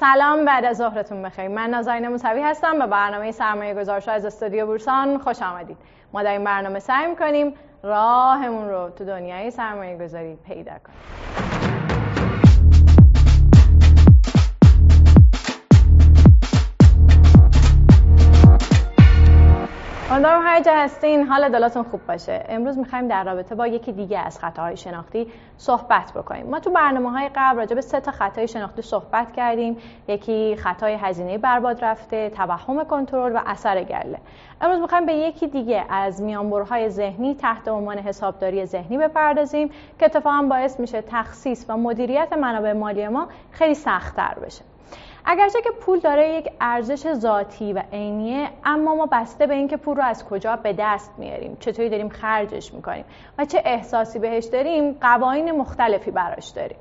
سلام بعد از ظهرتون بخیر. من نازنین موسوی هستم به برنامه سرمایه گذارش از استودیو بورسان خوش آمدید. ما در این برنامه سعی می‌کنیم راهمون رو تو دنیای سرمایه گذاری پیدا کنیم. امیدوارم هر جا هستین حال دلاتون خوب باشه. امروز می‌خوایم در رابطه با یکی دیگه از خطاهای شناختی صحبت بکنیم. ما تو برنامه های قبل راجع به سه تا خطای شناختی صحبت کردیم. یکی خطای هزینه برباد رفته توهم کنترل و اثر گله. امروز می‌خوایم به یکی دیگه از میانبرهای ذهنی تحت عنوان حسابداری ذهنی بپردازیم که اتفاقا باعث میشه تخصیص و مدیریت منابع مالی ما خیلی سختتر بشه. اگرچه که پول داره یک ارزش ذاتی و عینیه اما ما بسته به اینکه پول رو از کجا به دست میاریم چطوری داریم خرجش می‌کنیم و چه احساسی بهش داریم قوانین مختلفی براش داریم.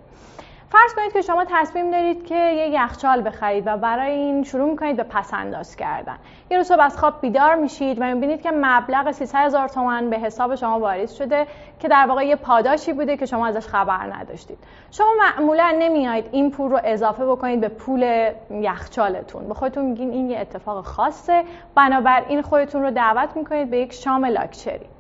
فرض کنید که شما تصمیم دارید که یه یخچال بخرید و برای این شروع می‌کنید به پسنداز کردن. یه روز صبح از خواب بیدار میشید و می‌بینید که مبلغ 300 هزار تومن به حساب شما واریز شده که در واقع یه پاداشی بوده که شما ازش خبر نداشتید. شما معمولا نمیاید این پول رو اضافه بکنید به پول یخچالتون. به خودتون میگین این یه اتفاق خاصه. بنابراین خودتون رو دعوت می‌کنید به یک شام لاکچری.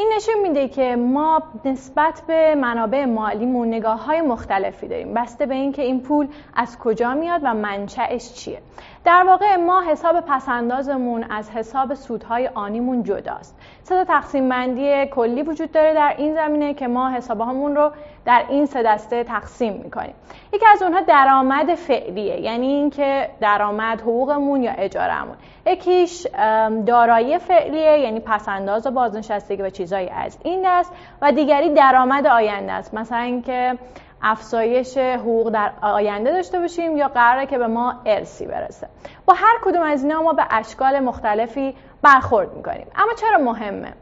این نشون میده که ما نسبت به منابع مالیمون نگاه های مختلفی داریم. بسته به اینکه این پول از کجا میاد و منشأش چیه. در واقع ما حساب پسندازمون از حساب سودهای آنیمون جداست. سه تقسیم بندی کلی وجود داره در این زمینه که ما حسابهامون رو در این سه دسته تقسیم می‌کنیم. یکی از اونها درآمد فعلیه یعنی اینکه درآمد حقوقمون یا اجارهمون. یکیش دارایی فعلیه یعنی پسنداز و بازنشستگی و چیزایی از این دست و دیگری درآمد آینده است. مثلا اینکه افزایش حقوق در آینده داشته باشیم یا قراره که به ما ارسی برسه. با هر کدوم از اینا ما به اشکال مختلفی برخورد می‌کنیم. اما چرا مهمه؟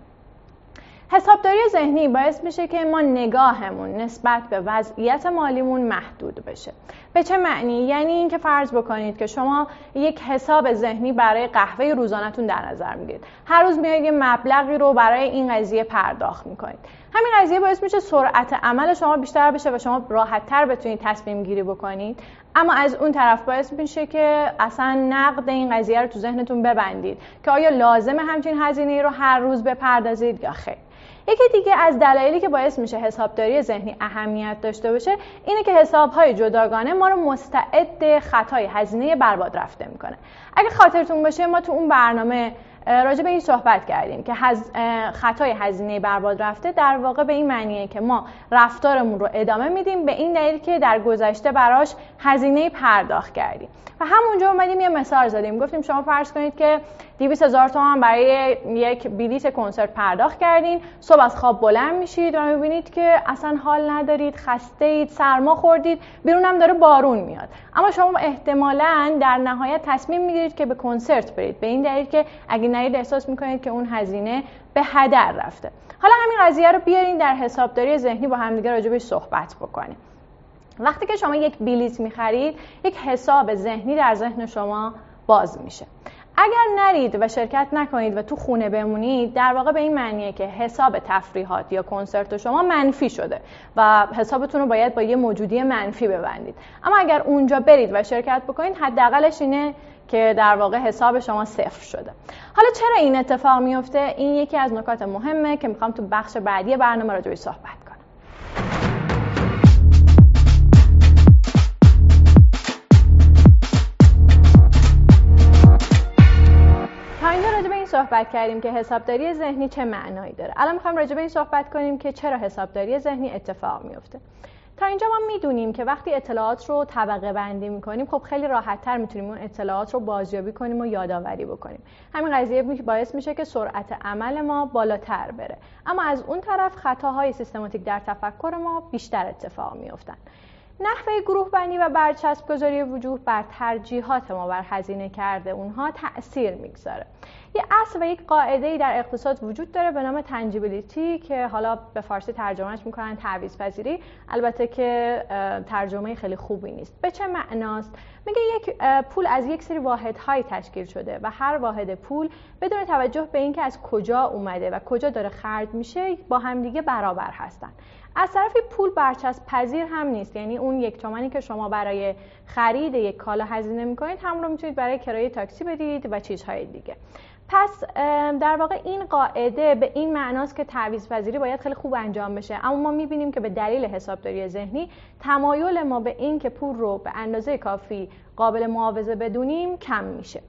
حسابداری ذهنی باعث میشه که ما نگاهمون نسبت به وضعیت مالیمون محدود بشه. به چه معنی؟ یعنی اینکه فرض بکنید که شما یک حساب ذهنی برای قهوه روزانهتون در نظر می‌گیرید. هر روز میایید یه مبلغی رو برای این قضیه پرداخت می‌کنید. همین قضیه باعث میشه سرعت عمل شما بیشتر بشه و شما راحتتر بتونید تصمیم گیری بکنید. اما از اون طرف باعث میشه که اصلا نقد این قضیه رو تو ذهنتون ببندید که آیا لازمه همچین هزینه رو هر روز بپردازید یا خیر. یکی دیگه از دلایلی که باعث میشه حسابداری ذهنی اهمیت داشته باشه اینه که حسابهای جداگانه ما رو مستعد خطای هزینه برباد رفته می‌کنه. اگه خاطرتون باشه ما تو اون برنامه راجع به این صحبت کردیم که خطای هزینه برباد رفته در واقع به این معنیه که ما رفتارمون رو ادامه میدیم به این دلیل که در گذشته براش هزینه پرداخت کردیم. و همونجا اومدیم یه مثال زدیم. گفتیم شما فرض کنید که 200 هزار تومان برای یک بلیت کنسرت پرداخت کردین. صبح از خواب بلند میشید و می‌بینید که اصلا حال ندارید خسته اید سرما خوردید. بیرونم داره بارون میاد. اما شما احتمالا در نهایت تصمیم می‌گیرید که به کنسرت برید. به این دلیل که اگه نرید احساس می‌کنید که اون هزینه به هدر رفته. حالا همین قضیه رو بیارین در حسابداری ذهنی با همدیگه راجبش صحبت بکنیم. وقتی که شما یک بلیت می‌خرید یک حساب ذهنی در ذهن شما باز میشه. اگر نرید و شرکت نکنید و تو خونه بمونید در واقع به این معنیه که حساب تفریحات یا کنسرت شما منفی شده و حسابتون رو باید با یه موجودی منفی ببندید. اما اگر اونجا برید و شرکت بکنید حداقلش اینه که در واقع حساب شما صفر شده. حالا چرا این اتفاق میفته؟ این یکی از نکات مهمه که می‌خوام تو بخش بعدی برنامه راجعش صحبت کنم. صحبت کردیم که حسابداری ذهنی چه معنایی داره. الان می‌خوایم راجع به این صحبت کنیم که چرا حسابداری ذهنی اتفاق میفته تا اینجا ما می‌دونیم که وقتی اطلاعات رو طبقه بندی می‌کنیم خب خیلی راحت تر می‌تونیم اون اطلاعات رو بازیابی کنیم و یادآوری بکنیم. همین قضیه باعث میشه که سرعت عمل ما بالاتر بره. اما از اون طرف خطاهای سیستماتیک در تفکر ما بیشتر اتفاق میفتن نحوه گروه بندی و برچسب گذاری وجوه بر ترجیحات ما بر هزینه کرده اونها تاثیر می‌گذاره. یه اصل و یک قاعده در اقتصاد وجود داره به نام تنجیبیلیتی که حالا به فارسی ترجمهش می‌کنن تعویض پذیری البته که ترجمه خیلی خوبی نیست. به چه معناست؟ میگه یک پول از یک سری واحدهایی تشکیل شده و هر واحد پول بدون توجه به اینکه از کجا اومده و کجا داره خرج میشه با همدیگه برابر هستن. از طرفی پول برچسب پذیر هم نیست. یعنی اون یک تومنی که شما برای خرید یک کالا هزینه می‌کنید هم رو می‌تونید برای کرایه تاکسی بدید و چیزهای دیگه. پس در واقع این قاعده به این معناست که تعویض پذیری باید خیلی خوب انجام بشه. اما ما می‌بینیم که به دلیل حسابداری ذهنی تمایل ما به این که پول رو به اندازه کافی قابل معاوضه بدونیم کم میشه.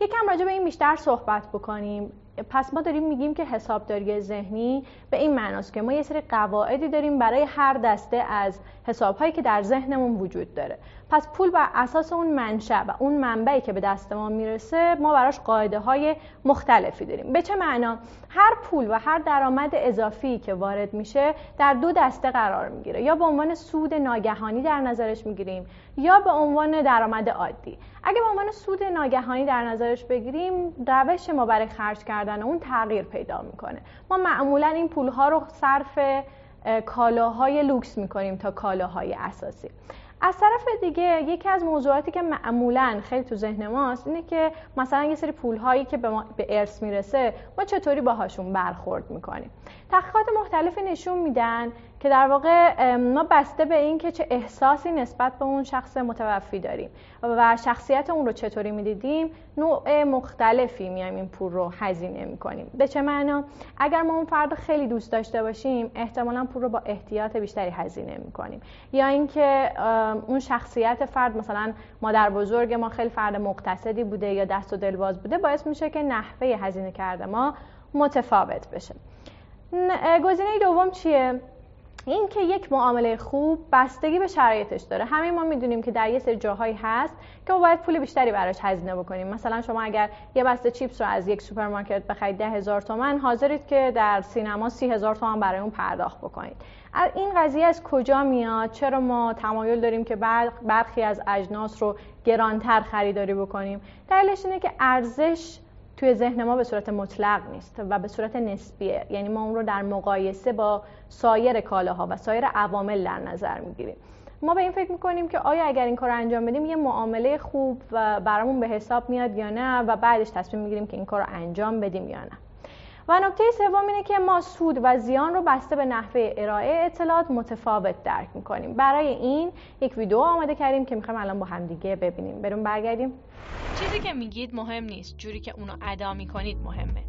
یکم راجع به این بیشتر صحبت بکنیم. پس ما داریم میگیم که حسابداری ذهنی به این معناست که ما یه سری قواعدی داریم برای هر دسته از حسابهایی که در ذهنمون وجود داره. پس پول بر اساس اون منشأ و اون منبعی که به دست ما می‌رسه ما براش قاعده های مختلفی داریم. به چه معنا؟ هر پول و هر درآمد اضافی که وارد میشه در دو دسته قرار می‌گیره. یا به عنوان سود ناگهانی در نظرش می‌گیریم یا به عنوان درآمد عادی. اگه به عنوان سود ناگهانی در نظرش بگیریم روش ما برای خرج کردن اون تغییر پیدا می‌کنه. ما معمولا این پول ها رو صرف کالاهای لوکس می‌کنیم تا کالاهای اساسی. از طرف دیگه یکی از موضوعاتی که معمولا خیلی تو ذهن ماست اینه که مثلا یه سری پول هایی که به, ما به ارث می‌رسه ما چطوری باهاشون برخورد می‌کنیم؟ تحقیقات مختلفی نشون میدن که در واقع ما بسته به این که چه احساسی نسبت به اون شخص متوفی داریم و شخصیت اون رو چطوری می‌دیدیم نوع مختلفی میایم این پول رو هزینه می‌کنیم. به چه معنا؟ اگر ما اون فرد خیلی دوست داشته باشیم احتمالا پول رو با احتیاط بیشتری هزینه می‌کنیم. یا اینکه اون شخصیت فرد مثلا مادر بزرگ ما خیلی فرد مقتصدی بوده یا دست و دلواز بوده باعث میشه که نحوه هزینه کرده ما متفاوت بشه. گزینه دوم چیه؟ این که یک معامله خوب بستگی به شرایطش داره. همه ما می‌دونیم که در یه سری جاهایی هست که ما باید پول بیشتری براش هزینه بکنیم. مثلا شما اگر یه بسته چیپس رو از یک سوپرمارکت بخرید ده هزار تومن حاضرید که در سینما سی هزار تومن برای اون پرداخت بکنید. این قضیه از کجا میاد؟ چرا ما تمایل داریم که برخی از اجناس رو گرانتر خریداری بکنیم؟ دلیلش اینه که ارزش توی ذهن ما به صورت مطلق نیست و به صورت نسبیه یعنی ما اون رو در مقایسه با سایر کالاها و سایر عوامل در نظر می‌گیریم. ما به این فکر می‌کنیم که آیا اگر این کار رو انجام بدیم یه معامله خوب و برامون به حساب میاد یا نه و بعدش تصمیم می‌گیریم که این کار رو انجام بدیم یا نه. و نکته سوم اینه که ما سود و زیان رو بسته به نحوه ارائه اطلاعات متفاوت درک می‌کنیم. برای این یک ویدیو آماده کردیم که می‌خوایم الان با همدیگه ببینیم. بریم برگردیم. چیزی که میگید مهم نیست. جوری که اونو ادا می‌کنید مهمه.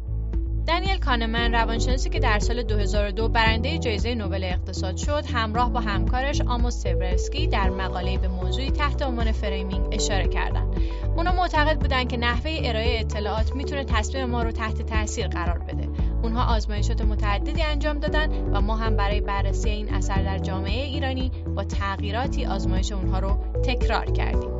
دانیل کانمن روانشناسی که در سال 2002 برنده جایزه نوبل اقتصاد شد همراه با همکارش آموس تورسکی در مقاله به موضوعی تحت عنوان framing اشاره کردند. اونا معتقد بودند که نحوه ارائه اطلاعات می‌تونه تصمیم ما رو تحت تاثیر قرار بده. اونها آزمایشات متعددی انجام دادن و ما هم برای بررسی این اثر در جامعه ایرانی با تغییراتی آزمایش اونها رو تکرار کردیم.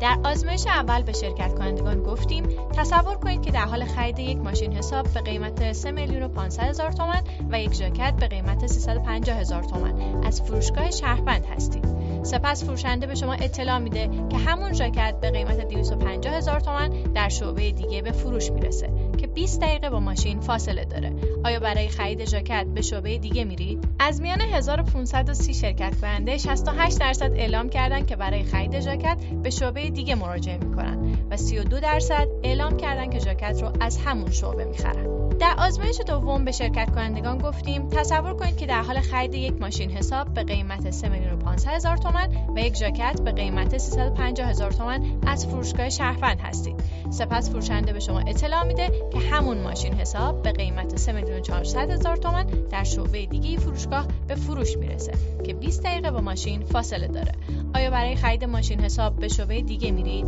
در آزمایش اول به شرکت کنندگان گفتیم تصور کنید که در حال خرید یک ماشین حساب به قیمت 3 میلیون و 500 هزار تومان و یک ژاکت به قیمت 350 هزار تومان. از فروشگاه شهربند هستید. سپس فروشنده به شما اطلاع میده که همون ژاکت به قیمت 250 هزار تومان در شعبه دیگه به فروش می‌رسه که 20 دقیقه با ماشین فاصله داره. آیا برای خرید ژاکت به شعبه دیگه میرید؟ از میان 1530 شرکت کننده 68 درصد اعلام کردن که برای خرید ژاکت به شعبه دیگه مراجعه می‌کنن و 32 درصد اعلام کردن که ژاکت رو از همون شعبه می‌خرن. در آزمایش دوم به شرکت کنندگان گفتیم تصور کنید که در حال خرید یک ماشین حساب به قیمت 3 میلیون 500 هزار تومان و یک ژاکت به قیمت 350 هزار تومان از فروشگاه شهروند هستید. سپس فروشنده به شما اطلاع میده که همون ماشین حساب به قیمت 3 میلیون 400 هزار تومان در شعبه دیگه فروشگاه به فروش می‌رسه که 20 دقیقه با ماشین فاصله داره. آیا برای خرید ماشین حساب به شعبه دیگه میرید؟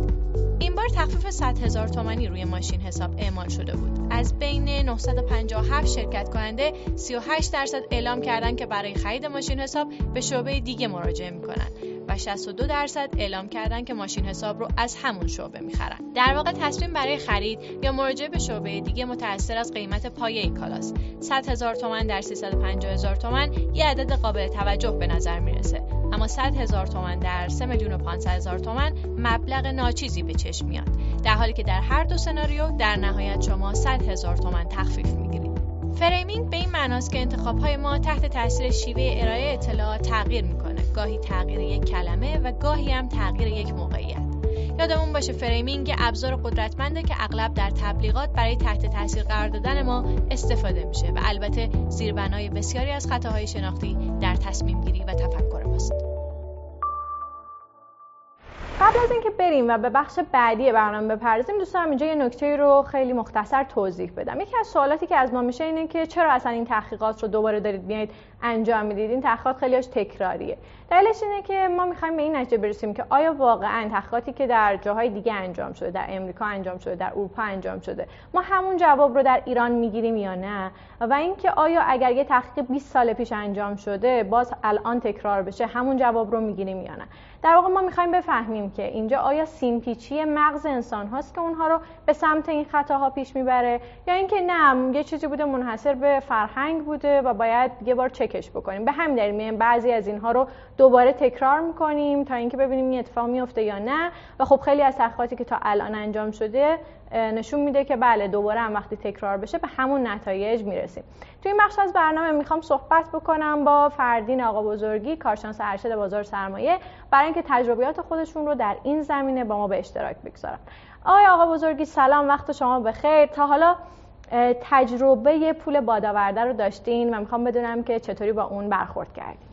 این بار تخفیف 100 هزار تومانی روی ماشین حساب اعمال شده بود. از بین 957 شرکت کننده 38 درصد اعلام کردن که برای خرید ماشین حساب به شعبه دیگه مراجعه می‌کنن و 62 درصد اعلام کردن که ماشین حساب رو از همون شعبه می‌خرن. در واقع تصمیم برای خرید یا مراجعه به شعبه دیگه متأثر از قیمت پایه کالاست. 100 هزار تومن در 350 هزار تومن یه عدد قابل توجه به نظر می‌رسه. اما 100 هزار تومن در 3 میلیون و 500 هزار تومن مبلغ ناچیزی به چشم میاد در حالی که در هر دو سناریو در نهایت شما 100 هزار تومن تخفیف می‌گیرید framing به این معناست که انتخاب های ما تحت تاثیر شیوه ارائه اطلاعات تغییر می‌کنه گاهی تغییر یک کلمه و گاهی هم تغییر یک موقعیت یادمون باشه framing ابزار قدرتمنده که اغلب در تبلیغات برای تحت تاثیر قرار دادن ما استفاده میشه و البته زیربنای بسیاری از خطاهای شناختی در تصمیم گیری و تفکر ماست. قبل از اینکه بریم و به بخش بعدی برنامه بپردازیم دوست دارم اینجا یه نکته رو خیلی مختصر توضیح بدم یکی از سوالاتی که از ما میشه اینه که چرا اصلا این تحقیقات رو دوباره دارید میایید انجام می‌دید. این تحقیقات خیلیش تکراریه. دلیلش اینه که ما می‌خوایم به این نتیجه برسیم که آیا واقعا تحقیقاتی که در جاهای دیگه انجام شده در امریکا انجام شده در اروپا انجام شده ما همون جواب رو در ایران می‌گیریم یا نه؟ و اینکه آیا اگر یه تحقیق 20 سال پیش انجام شده باز الان تکرار بشه همون جواب رو می‌گیریم یا نه؟ در واقع ما می‌خوایم بفهمیم که اینجا آیا سیمپیچی مغز انسان هاست که اونها رو به سمت این خطاها پیش می‌بره یا اینکه نه یه چیزی بوده منحصر به فرهنگ بوده و باید یه بار چکش بکنیم. به همین دلیل بعضی از اینها رو دوباره تکرار می‌کنیم تا اینکه ببینیم این اتفاق میفته یا نه. و خب خیلی از تحقیقاتی که تا الان انجام شده نشون میده که بله دوباره هم وقتی تکرار بشه به همون نتایج می‌رسیم. توی این بخش از برنامه می‌خوام صحبت بکنم با فردین آقا بزرگی کارشناس ارشد بازار سرمایه برای اینکه تجربیات خودشون رو در این زمینه با ما به اشتراک بگذارن. آقای آقا بزرگی سلام وقت شما بخیر. تا حالا تجربه پول بادآورده رو داشتین و می‌خوام بدونم که چطوری با اون برخورد کردین.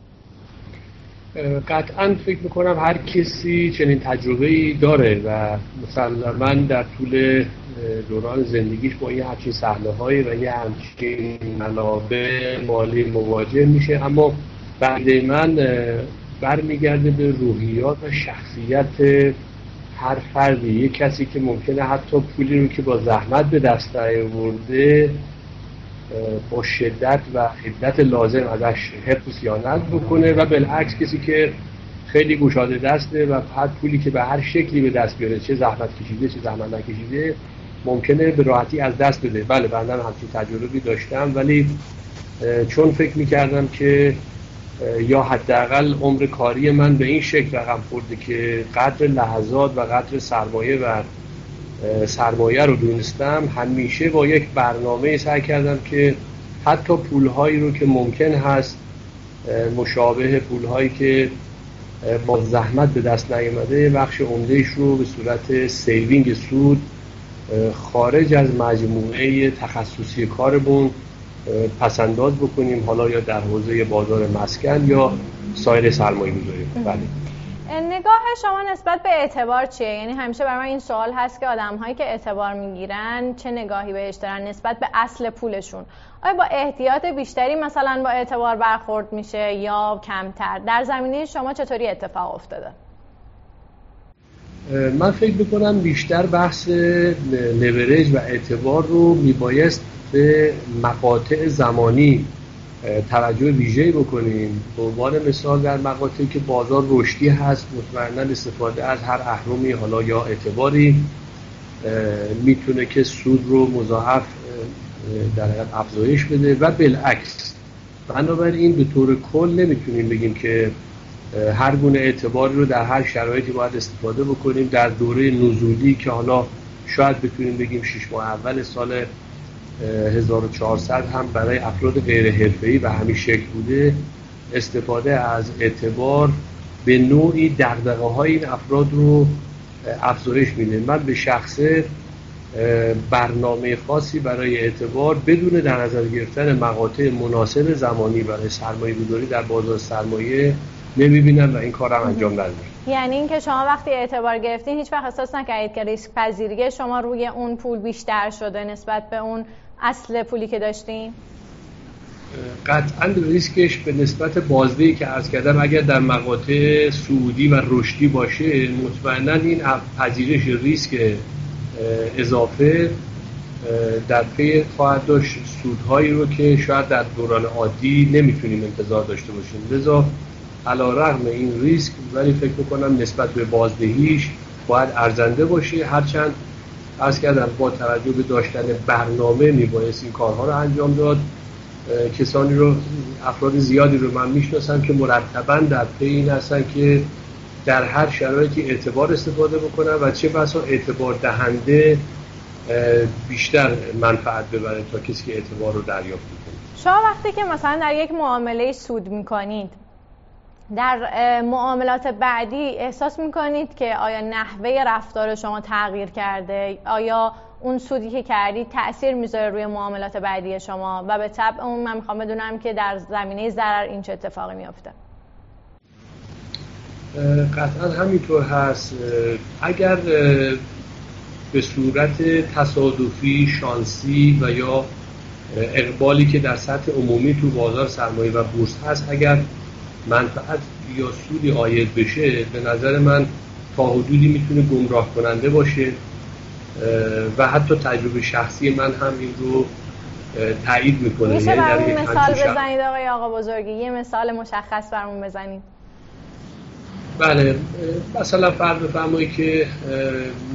قطعا فکر می‌کنم هر کسی چنین تجربه ای داره و مسلما در طول دوران زندگیش با یه همچین صحنه و یه همچین منابع مالی مواجه میشه اما بعد من برمیگرده به روحیات و شخصیت هر فردی یه کسی که ممکنه حتی پولی رو که با زحمت به دست آورده با شدت و حدت لازم ازش حفظ سیانت بکنه و بالعکس کسی که خیلی گشاده دسته و هر پولی که به هر شکلی به دست بیاره چه زحمت کشیده چه زحمت نکشیده ممکنه به راحتی از دست بده. بله بنده همچین تجربی داشتم ولی چون فکر می‌کردم که یا حداقل عمر کاری من به این شکل رقم خورده که قدر لحظات و قدر سرمایه و سرمایه رو دونستم همیشه با یک برنامه سعی کردم که حتی پولهایی رو که ممکن هست مشابه پولهایی که با زحمت به دست نیامده بخش عمدهش رو به صورت saving سود خارج از مجموعه تخصصی کارمون پسنداز بکنیم حالا یا در حوزه بازار مسکن یا سایر سرمایه گذاری. بله. نگاه شما نسبت به اعتبار چیه؟ یعنی همیشه برای من این سوال هست که آدم هایی که اعتبار می‌گیرن چه نگاهی بهش دارن نسبت به اصل پولشون؟ آیا با احتیاط بیشتری مثلا با اعتبار برخورد میشه یا کمتر؟ در زمینه شما چطوری اتفاق افتاده؟ من فکر می‌کنم بیشتر بحث لورج و اعتبار رو میبایست به مقاطع زمانی توجه ویژه‌ای بکنیم. به عنوان مثال در مقاطعی که بازار رشدی هست مطمئنا استفاده از هر اهرمی حالا یا اعتباری می‌تونه که سود رو مضاعف در حقیقت افزایش بده و بالعکس. بنابراین به طور کل نمی‌تونیم بگیم که هر گونه اعتباری رو در هر شرایطی باید استفاده بکنیم. در دوره نزولی که حالا شاید بتونیم بگیم شش ماه اول سال 1400 هم برای افراد غیر حرفه‌ای و همین شکل بوده استفاده از اعتبار به نوعی دقدقه های این افراد رو افزایش میده. من به شخصه برنامه خاصی برای اعتبار بدون در نظر گرفتن مقاطع مناسب زمانی برای سرمایه گذاری در بازار سرمایه نمی‌بینم و این کار انجام ندارم یعنی اینکه شما وقتی اعتبار گرفتین هیچ وقت احساس نکردید که ریسک پذیری شما روی اون پول بیشتر شده نسبت به اون اصل پولی که داشتین قطعا ریسکش به نسبت بازدهی که عرض کردم اگر در مقاطع صعودی و رشدی باشه مطمئنا این پذیرش ریسک اضافه در پی خواهد داشت. سودهایی رو که شاید در دوران عادی نمی‌تونیم انتظار داشته باشیم. لذا علا رغم این ریسک ولی فکر می‌کنم نسبت به بازدهیش باید ارزنده باشه. هرچند از کردم با توجه به داشتن برنامه میبایست این کارها رو انجام داد. کسانی رو افراد زیادی رو من می‌شناسم که مرتبا در پی این هستن که در هر شرایطی اعتبار استفاده بکنن و چه بسا اعتبار دهنده بیشتر منفعت ببره تا کسی که اعتبار رو دریافت کنه شما وقتی که مثلا در یک معامله سود می‌کنید در معاملات بعدی احساس می‌کنید که آیا نحوه رفتار شما تغییر کرده؟ آیا اون سودی که کردید تاثیر می‌ذاره روی معاملات بعدی شما؟ و به طبع اون من می‌خوام بدونم که در زمینه ضرر این چه اتفاقی میافته. قطعا همینطور هست. اگر به صورت تصادفی شانسی و یا اقبالی که در سطح عمومی تو بازار سرمایه و بورس هست اگر منفعت یا سودی آید بشه به نظر من تا حدودی می‌تونه گمراه کننده باشه. و حتی تجربه شخصی من هم این رو تایید می‌کنه. میشه یعنی برمون مثال بزنید آقای آقا بزرگی؟ یه مثال مشخص برمون بزنید. بله مثلا فرض بفرمایید که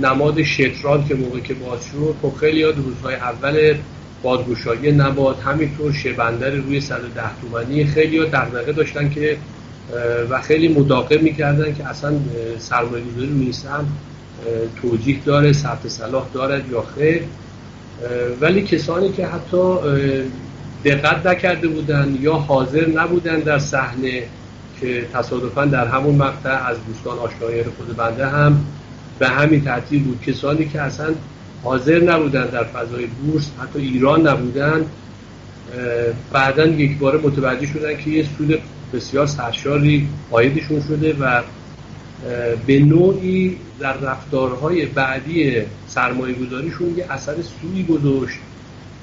نماد شتران که موقع که باز شد خب خیلی یاد روزهای اول بادگشایی نباد همینطور شبندر روی 110 تومنی خیلی دغدغه داشتن که و خیلی مداقب می‌کردن که اصلا سرمایه گذاری روی توجیه داره ثبت صلاح دارد یا خیر. ولی کسانی که حتی دقت نکرده بودن یا حاضر نبودن در صحنه که تصادفا در همون مقطع از دوستان آشنایی خود بنده هم به همین ترتیب بود. کسانی که اصلا حاضر نبودن در فضای بورس حتی ایران نبودن. بعدا یک بار متوجه شدن که یه سود بسیار سرشاری آیدشون شده و به نوعی در رفتارهای بعدی سرمایه گذاریشون یه اثر سوی گذاشت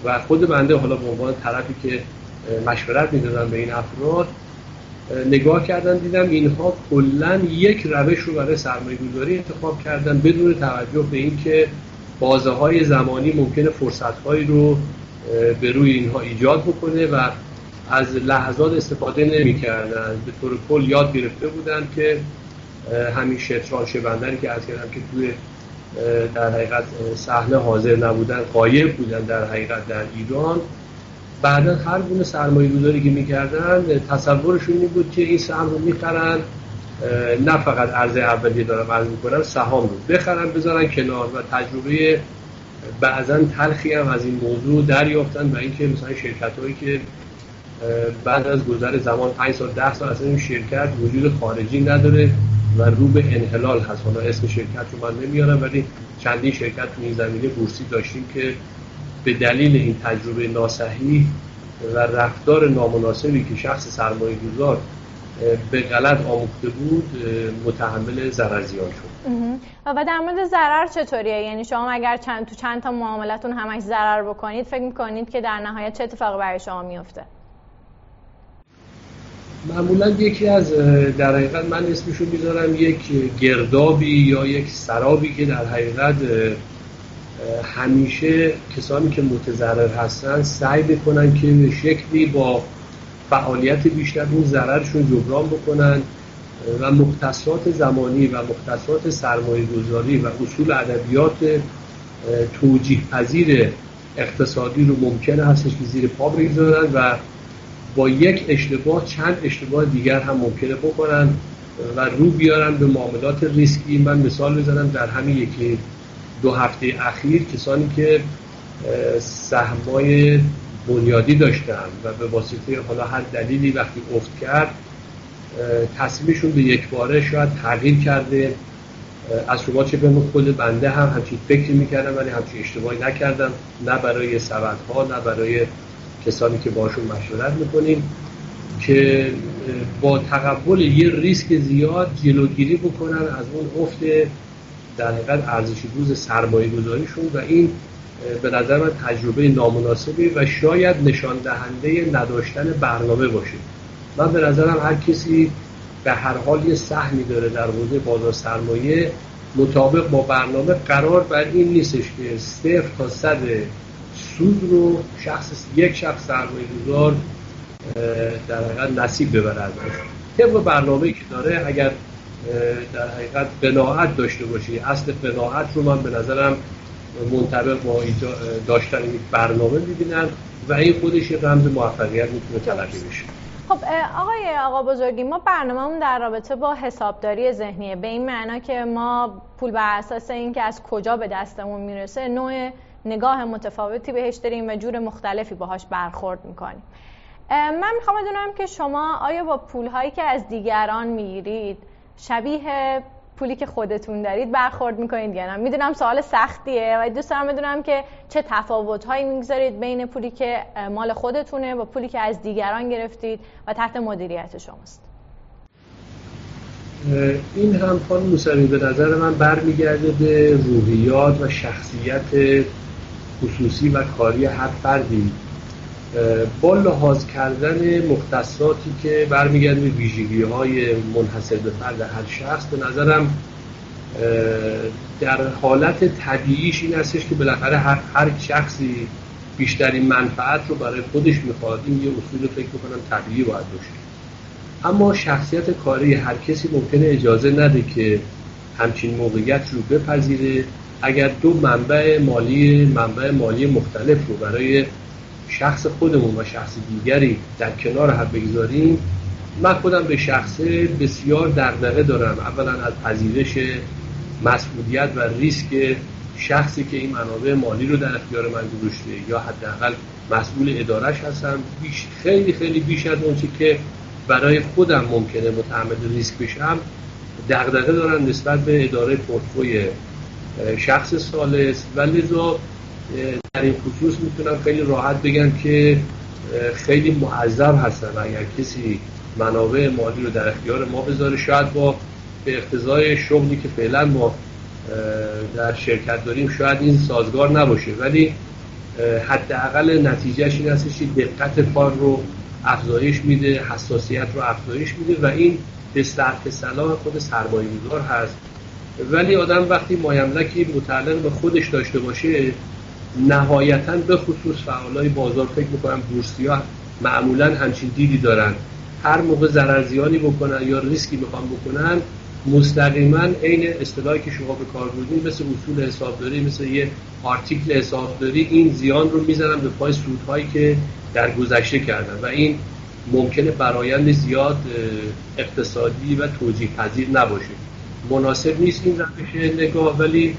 و خود بنده حالا به عنوان طرفی که مشورت می‌دادن به این افراد نگاه کردن دیدم اینها کلا یک روش رو برای سرمایه گذاری انتخاب کردن بدون توجه به اینکه بازه های زمانی ممکنه فرصت هایی رو به روی اینها ایجاد بکنه و از لحظات استفاده نمی کردن به طور کل یاد گرفته بودن که همین شتران شبندری که از کردم که توی در حقیقت صحنه حاضر نبودن قایب بودن در حقیقت در ایران. بعدا هر گونه سرمایه گذاری که می‌کردن تصورشون این بود که این سهم رو می‌خرن نه فقط عرضه اولیه دارم عرض می‌کنم سهام رو بخرن بذارن کنار و تجربه بعضا تلخی هم از این موضوع دریافتن و اینکه مثلا شرکت هایی که بعد از گذر زمان 5 سال 10 سال اصلا این شرکت وجود خارجی نداره و رو به انحلال هست. حالا اسم شرکت رو من نمیارم ولی چندین شرکت تو این زمینه بورسی داشتیم که به دلیل این تجربه ناسحی و رفتار نامناسبی که شخص سرمایه گذار به غلط آموخته بود متحمل ضرر زیان شد. و در مورد ضرر چطوریه؟ یعنی شما اگر چند تو چند تا معاملتون همش ضرر بکنید فکر می‌کنید که در نهایت چه اتفاقی برای شما میفته معمولا یکی از در حقیقت من اسمشو می‌ذارم یک گردابی یا یک سرابی که در حقیقت همیشه کسانی که متضرر هستن سعی بکنن که شکلی با فعالیت بیشتر اون ضررشون جبران بکنن و مختصات زمانی و مختصات سرمایه گذاری و اصول ادبیات توجیه پذیر اقتصادی رو ممکنه هستش که زیر پا بگذارن و با یک اشتباه چند اشتباه دیگر هم ممکنه بکنن و رو بیارن به معاملات ریسکی. من مثال بزنم در همین یکی دو هفته اخیر کسانی که سهمای بنیادی داشتن و به واسطه حالا هر دلیلی وقتی افت کرد تصمیمشون به یک باره شاید تغییر کرده. از شما چه به خود بنده هم همچین فکری می‌کردم ولی همچین اشتباهی نکردم. نه برای سبدها نه برای کسانی که باشون مشورت می‌کنیم که با تقبل یه ریسک زیاد جلوگیری بکنن از اون افت در حقیقت ارزش روز سرمایه گذاریشون و این به نظر من تجربه نامناسبی و شاید نشان دهنده نداشتن برنامه باشه من به نظرم هر کسی به هر حال یه سهمی داره در حوزه بازار سرمایه مطابق با برنامه قرار بر این نیستش که صفر تا صد سود رو شخص یک شخص سرمایه گذار در حقیقت نصیب ببره ازش طبق برنامه که داره اگر در حقیقت قناعت داشته باشی اصل قناعت رو من به نظرم منطبق با داشتن یک برنامه می‌بینم و این خودش رمز موفقیت می‌تونه تلقی بشه. خب آقای آقا بزرگی ما برنامهمون در رابطه با حسابداری ذهنیه. به این معنا که ما پول بر اساس اینکه از کجا به دستمون می‌رسه نوع نگاه متفاوتی بهش داریم و جور مختلفی باهاش برخورد می‌کنیم. من می‌خوام بدونم که شما آیا با پول هایی که از دیگران می‌گیرید شبیه پولی که خودتون دارید برخورد می‌کنید یا نه. می‌دونم سوال سختیه و دوست دارم بدونم که چه تفاوت هایی می‌گذارید بین پولی که مال خودتونه و پولی که از دیگران گرفتید و تحت مدیریت شماست. این هم خانم موسوی به نظر من برمیگرده به روحیات و شخصیت خصوصی و کاری هر فردی. با لحاظ کردن مختصاتی که برمیگرده به ویژگی های منحصر به فرد هر شخص به نظرم در حالت طبیعیش این هستش که بالاخره هر, هر شخصی بیشترین منفعت رو برای خودش می‌خواد. این یه اصول فکر می‌کنم طبیعی باید باشه. اما شخصیت کاری هر کسی ممکنه اجازه نده که همچین موقعیت رو بپذیره. اگر دو منبع مالی منبع مالی مختلف رو برای شخص خودمون و شخص دیگری در کنار هم بگذاریم من خودم به شخصه بسیار دغدغه دارم. اولا از پذیرش مسئولیت و ریسک شخصی که این منابع مالی رو در اختیار من گذاشته یا حداقل مسئول ادارش هستم بیش خیلی خیلی بیش از اون که برای خودم ممکنه متعمد ریسک بشم دغدغه دارم نسبت به اداره پورتفوی شخص سالس و لذا در این خصوص می‌تونم خیلی راحت بگم که خیلی معذب هستن اگر کسی منابع مالی رو در اختیار ما بذاره شاید با به اقتضای شغلی که فعلا ما در شرکت داریم شاید این سازگار نباشه. ولی حداقل نتیجهش این هستش دقت کار رو افزایش میده حساسیت رو افزایش میده و این به صلاح خود سرمایه هست. ولی آدم وقتی مایملکی متعلق به خودش داشته باشه نهایتا به خصوص فعالای بازار فکر می‌کنم بورسی ها معمولا همچین دیدی دارن. هر موقع ضررزیانی بکنن یا ریسکی می‌خوان بکنن مستقیما عین اصطلاحی که شما به کار بودین مثل اصول حسابداری مثل یه آرتیکل حسابداری این زیان رو می‌زنن به پای سودهایی که در گذشته کردن. و این ممکنه برایند زیاد اقتصادی و توجیه پذیر نباشه. مناسب نیست این روش نگاه ولی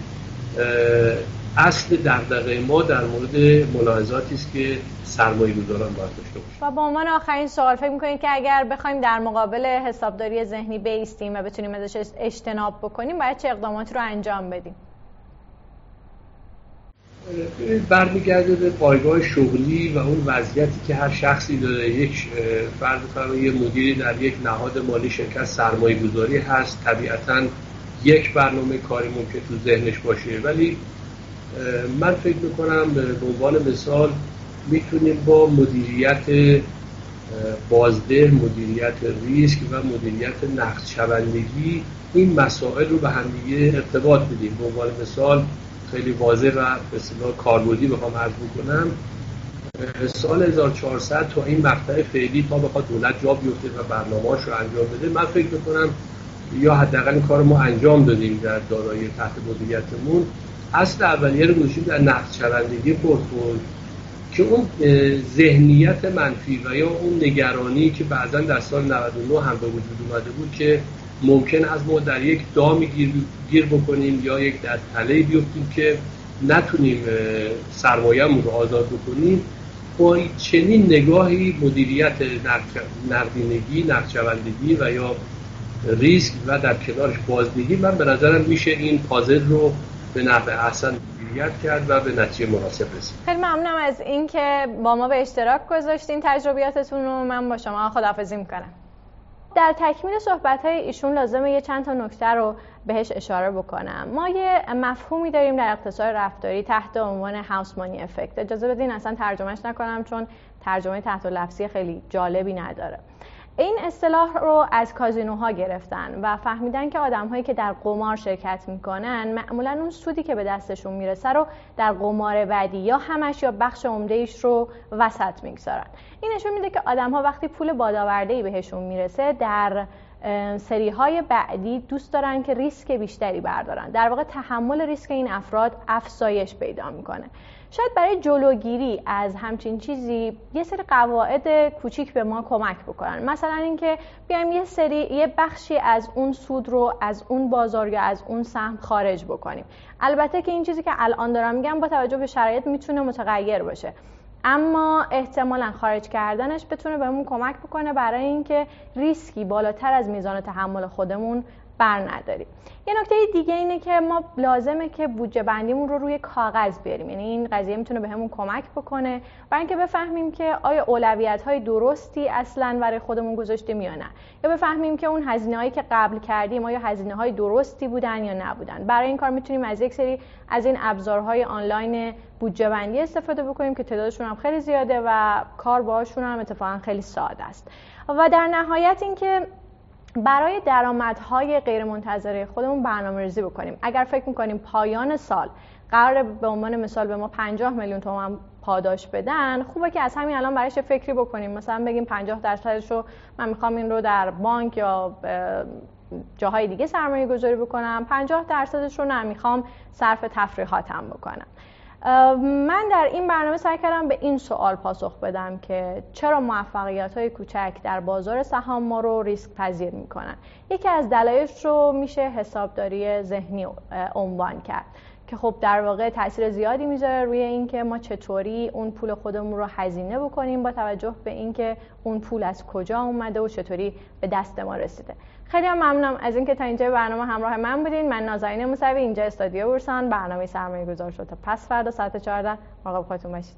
اصل دغدغه ما در مورد ملاحظاتی است که سرمایه گذاران باید داشته باشه و به عنوان آخرین سوال فکر می‌کنید که اگر بخوایم در مقابل حسابداری ذهنی بیستیم و بتونیم ازش اجتناب بکنیم باید چه اقداماتی رو انجام بدیم؟ برمیگرده به پایگاه شغلی و اون وضعیتی که هر شخصی داره. یک فرد فرما یه مدیری در یک نهاد مالی شرکت سرمایه گذاری هست. طبیعتا یک برنامه کاری ممکن تو ذهنش باشه ولی من فکر می‌کنم به عنوان مثال می‌تونیم با مدیریت بازده مدیریت ریسک و مدیریت نقد شوندگی این مسائل رو به همدیگه ارتباط بدیم. به عنوان مثال خیلی واضح و به اصطلاح کاربردی بخوام عرض بکنم. سال 1400 تا این مقطع فعلی تا بخواد دولت جا بیفته و برنامه‌اش رو انجام بده من فکر می‌کنم یا حداقل این کار ما انجام دادیم در دارایی تحت مدیریتمون. اصل اولیه رو گذاشتیم در نقد شوندگی پورتفوی که اون ذهنیت منفی و یا اون نگرانی که بعضا در سال 99 هم به وجود اومده بود که ممکن از ما در یک دامی گیر, بکنیم یا یک در تله بیفتیم که نتونیم سرمایه‌مون رو آزاد بکنیم. با چنین نگاهی مدیریت نقدینگی، نقدشوندگی و یا ریسک و در کنارش بازدهی من به نظرم میشه این پازل رو به نحو احسن مدیریت کرد و به نتیجه مناسب رسید. خیلی ممنونم از اینکه با ما به اشتراک گذاشتین. تجربیاتتون رو من با شما خداحافظی می‌کنم. در تکمیل صحبت های ایشون لازمه یه چند تا نکته رو بهش اشاره بکنم. ما یه مفهومی داریم در اقتصاد رفتاری تحت عنوان هاوس مانی افکت اجازه بدین اصلا ترجمهش نکنم چون ترجمه تحت لفظی خیلی جالبی نداره. این اصطلاح رو از کازینوها گرفتن و فهمیدن که آدمهایی که در قمار شرکت می‌کنن معمولا اون سودی که به دستشون می‌رسه رو در قمار بعدی یا همش یا بخش عمدهش رو وسط می‌گذارن. این نشون میده که آدم ها وقتی پول بادآورده ای بهشون می‌رسه در سری های بعدی دوست دارن که ریسک بیشتری بردارن. در واقع تحمل ریسک این افراد افزایش پیدا می‌کنه. شاید برای جلوگیری از همچین چیزی یه سری قواعد کوچیک به ما کمک بکنن. مثلا اینکه بیایم یه سری یه بخشی از اون سود رو از اون بازار یا از اون سهم خارج بکنیم. البته که این چیزی که الان دارم میگم با توجه به شرایط می‌تونه متغیر باشه. اما احتمالا خارج کردنش بتونه بهمون کمک بکنه برای اینکه ریسکی بالاتر از میزان تحمل خودمون بر نداریم. یه نکته دیگه اینه که ما لازمه که بودجه بندیمون رو روی کاغذ بیاریم. یعنی این قضیه می‌تونه بهمون کمک بکنه برای اینکه بفهمیم که آیا اولویت های درستی اصلا برای خودمون گذاشتیم یا نه. یا بفهمیم که اون هزینه هایی که قبل کردیم آیا هزینه های درستی بودن یا نبودن. برای این کار می‌تونیم از یک سری از این ابزارهای آنلاین بودجه بندی استفاده بکنیم که تعدادشون هم خیلی زیاده و کار باهاشون هم اتفاقا خیلی ساده است. و در نهایت اینکه برای درآمدهای غیرمنتظره خودمون برنامه ریزی بکنیم. اگر فکر می‌کنیم پایان سال قرار به عنوان مثال به ما 50 میلیون تومان پاداش بدن خوبه که از همین الان برایش فکری بکنیم. مثلا بگیم 50 درصدش رو من می‌خوام این رو در بانک یا جاهای دیگه سرمایه گذاری بکنم. 50 درصدش رو نه می‌خوام صرف تفریحاتم بکنم. من در این برنامه سعی کردم به این سوال پاسخ بدم که چرا موفقیت های کوچک در بازار سهام ما رو ریسک پذیر می‌کنن؟ یکی از دلایلش رو میشه حسابداری ذهنی عنوان کرد که خب در واقع تاثیر زیادی می‌ذاره روی اینکه ما چطوری اون پول خودمون رو هزینه بکنیم با توجه به اینکه اون پول از کجا اومده و چطوری به دست ما رسیده. خیلی هم ممنونم از اینکه تا اینجا برنامه همراه من بودین. من نازنین موسوی اینجا استادیو بورسان برنامه سرمایه گذار شد. تا پس فردا ساعت 14 مراقب خودتون باشید.